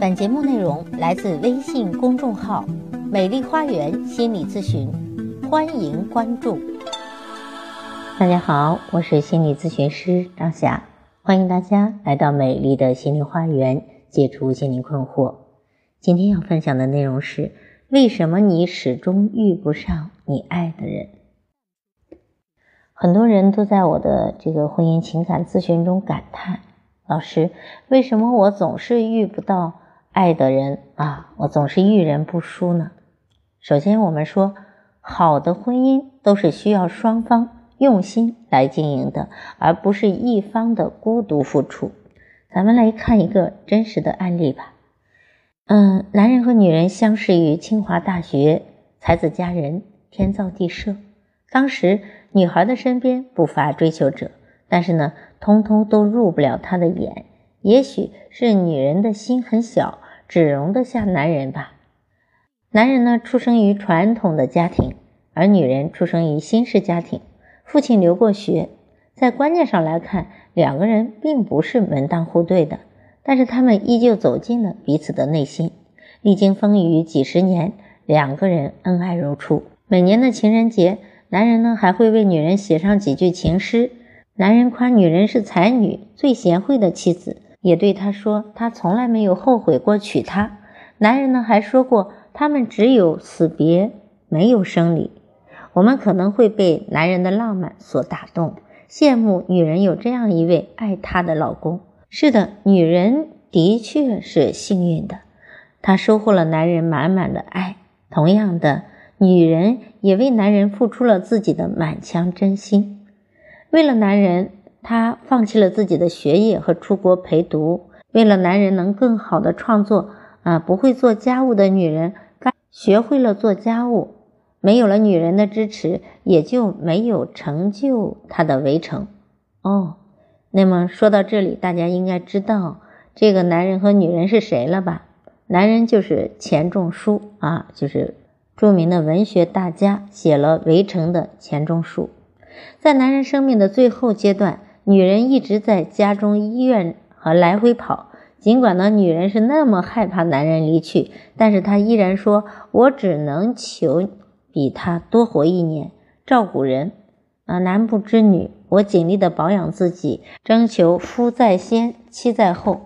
本节目内容来自微信公众号“美丽花园心理咨询”，欢迎关注。大家好，我是心理咨询师张霞，欢迎大家来到美丽的心灵花园，解除心理困惑。今天要分享的内容是：为什么你始终遇不上你爱的人？很多人都在我的这个婚姻情感咨询中感叹。老师，为什么我总是遇不到爱的人啊？我总是遇人不淑呢？首先，我们说，好的婚姻都是需要双方用心来经营的，而不是一方的孤独付出。咱们来看一个真实的案例吧。嗯，男人和女人相识于清华大学，才子佳人，天造地设。当时，女孩的身边不乏追求者。但是呢，通通都入不了他的眼。也许是女人的心很小，只容得下男人吧。男人呢，出生于传统的家庭，而女人出生于新式家庭。父亲留过学，在观念上来看，两个人并不是门当户对的。但是他们依旧走进了彼此的内心，历经风雨几十年，两个人恩爱如初。每年的情人节，男人呢还会为女人写上几句情诗。男人夸女人是才女，最贤惠的妻子，也对她说，他从来没有后悔过娶她。男人呢，还说过，他们只有死别，没有生离。我们可能会被男人的浪漫所打动，羡慕女人有这样一位爱她的老公。是的，女人的确是幸运的，她收获了男人满满的爱。同样的，女人也为男人付出了自己的满腔真心。为了男人，她放弃了自己的学业和出国陪读。为了男人能更好的创作，啊，不会做家务的女人学会了做家务。没有了女人的支持，也就没有成就她的围城。哦，那么说到这里，大家应该知道这个男人和女人是谁了吧？男人就是钱钟书啊，就是著名的文学大家，写了《围城》的钱钟书。在男人生命的最后阶段，女人一直在家中、医院和来回跑。尽管呢，女人是那么害怕男人离去，但是她依然说：“我只能求比他多活一年，照顾人。”啊，男不知女，我尽力的保养自己，征求夫在先，妻在后，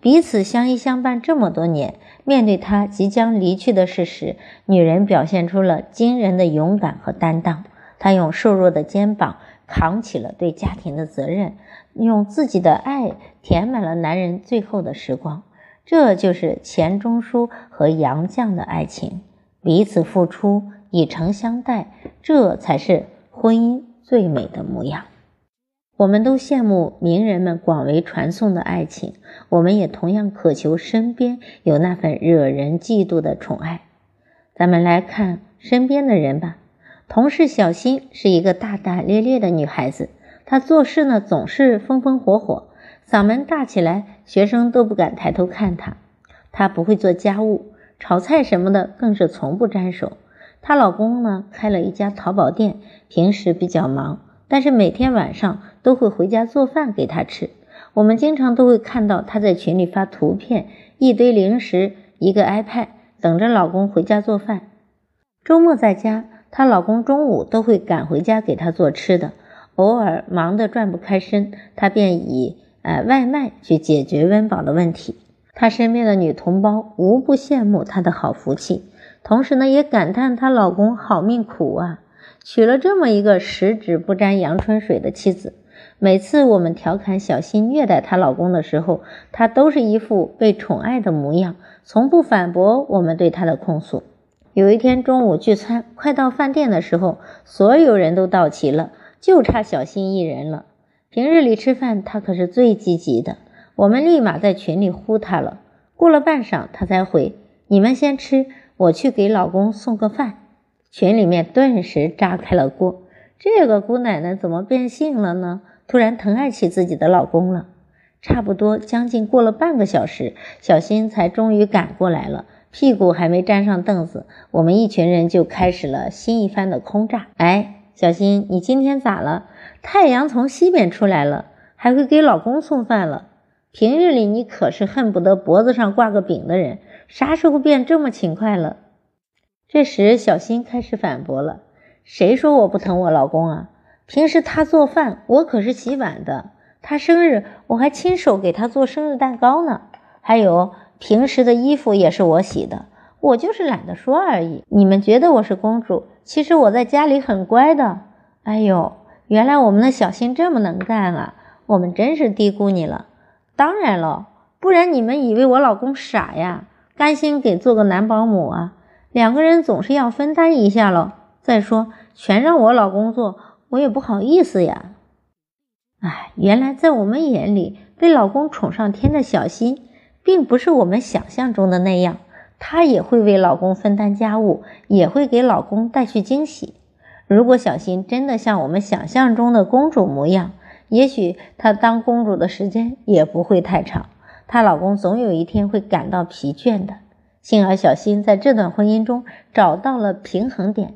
彼此相依相伴这么多年。面对他即将离去的事实，女人表现出了惊人的勇敢和担当。她用瘦弱的肩膀扛起了对家庭的责任，用自己的爱填满了男人最后的时光。这就是钱钟书和杨绛的爱情，彼此付出，以诚相待，这才是婚姻最美的模样。我们都羡慕名人们广为传颂的爱情，我们也同样渴求身边有那份惹人嫉妒的宠爱。咱们来看身边的人吧。同事小新是一个大大咧咧的女孩子，她做事呢总是风风火火，嗓门大起来，学生都不敢抬头看她。她不会做家务，炒菜什么的更是从不沾手。她老公呢开了一家淘宝店，平时比较忙，但是每天晚上都会回家做饭给她吃。我们经常都会看到她在群里发图片，一堆零食，一个 iPad，等着老公回家做饭。周末在家。她老公中午都会赶回家给她做吃的，偶尔忙得转不开身，她便以呃外卖去解决温饱的问题。她身边的女同胞无不羡慕她的好福气，同时呢也感叹她老公好命苦啊，娶了这么一个十指不沾阳春水的妻子。每次我们调侃小新虐待她老公的时候，她都是一副被宠爱的模样，从不反驳我们对她的控诉。有一天中午聚餐，快到饭店的时候，所有人都到齐了，就差小新一人了。平日里吃饭，他可是最积极的，我们立马在群里呼他了。过了半晌，他才回：“你们先吃，我去给老公送个饭。”群里面顿时炸开了锅。这个姑奶奶怎么变性了呢？突然疼爱起自己的老公了。差不多将近过了半个小时，小新才终于赶过来了。屁股还没沾上凳子，我们一群人就开始了新一番的轰炸。哎，小新，你今天咋了？太阳从西边出来了，还会给老公送饭了。平日里你可是恨不得脖子上挂个饼的人，啥时候变这么勤快了？这时，小新开始反驳了：“谁说我不疼我老公啊？平时他做饭，我可是洗碗的；他生日，我还亲手给他做生日蛋糕呢。还有平时的衣服也是我洗的，我就是懒得说而已。你们觉得我是公主，其实我在家里很乖的。哎呦，原来我们的小新这么能干啊！我们真是低估你了。当然了，不然你们以为我老公傻呀？甘心给做个男保姆啊？”两个人总是要分担一下喽。再说，全让我老公做，我也不好意思呀。哎，原来在我们眼里，被老公宠上天的小新，并不是我们想象中的那样。她也会为老公分担家务，也会给老公带去惊喜。如果小新真的像我们想象中的公主模样，也许她当公主的时间也不会太长。她老公总有一天会感到疲倦的。幸而小新在这段婚姻中找到了平衡点，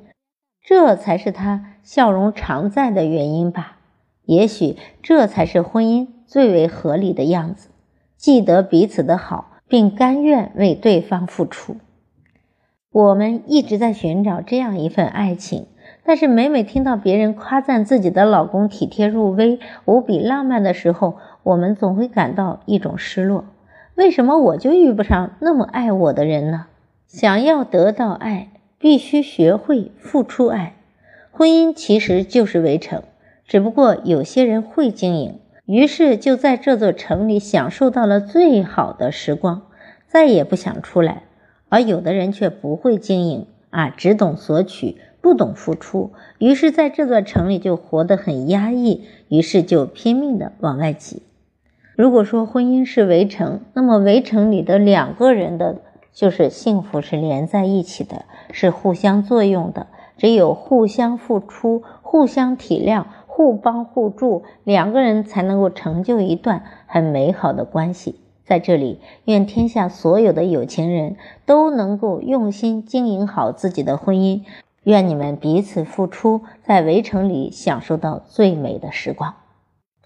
这才是他笑容常在的原因吧。也许这才是婚姻最为合理的样子，记得彼此的好，并甘愿为对方付出。我们一直在寻找这样一份爱情，但是每每听到别人夸赞自己的老公体贴入微、无比浪漫的时候，我们总会感到一种失落。为什么我就遇不上那么爱我的人呢？想要得到爱，必须学会付出爱。婚姻其实就是围城，只不过有些人会经营，于是就在这座城里享受到了最好的时光，再也不想出来；而有的人却不会经营啊，只懂索取，不懂付出，于是在这座城里就活得很压抑，于是就拼命的往外挤。如果说婚姻是围城，那么围城里的两个人的，就是幸福是连在一起的，是互相作用的。只有互相付出、互相体谅、互帮互助，两个人才能够成就一段很美好的关系。在这里，愿天下所有的有情人都能够用心经营好自己的婚姻，愿你们彼此付出，在围城里享受到最美的时光。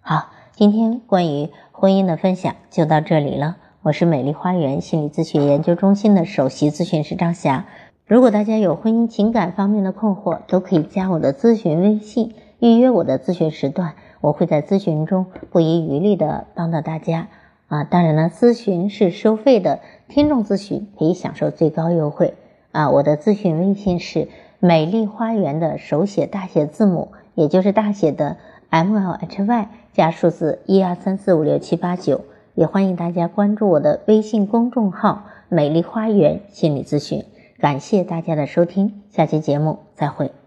好。今天关于婚姻的分享就到这里了。我是美丽花园心理咨询研究中心的首席咨询师张霞。如果大家有婚姻情感方面的困惑，都可以加我的咨询微信，预约我的咨询时段，我会在咨询中不遗余力的帮到大家。啊，当然了，咨询是收费的，听众咨询可以享受最高优惠。啊，我的咨询微信是美丽花园的手写大写字母，也就是大写的 M L H Y。加数字一二三四五六七八九，也欢迎大家关注我的微信公众号“美丽花园心理咨询”。感谢大家的收听，下期节目再会。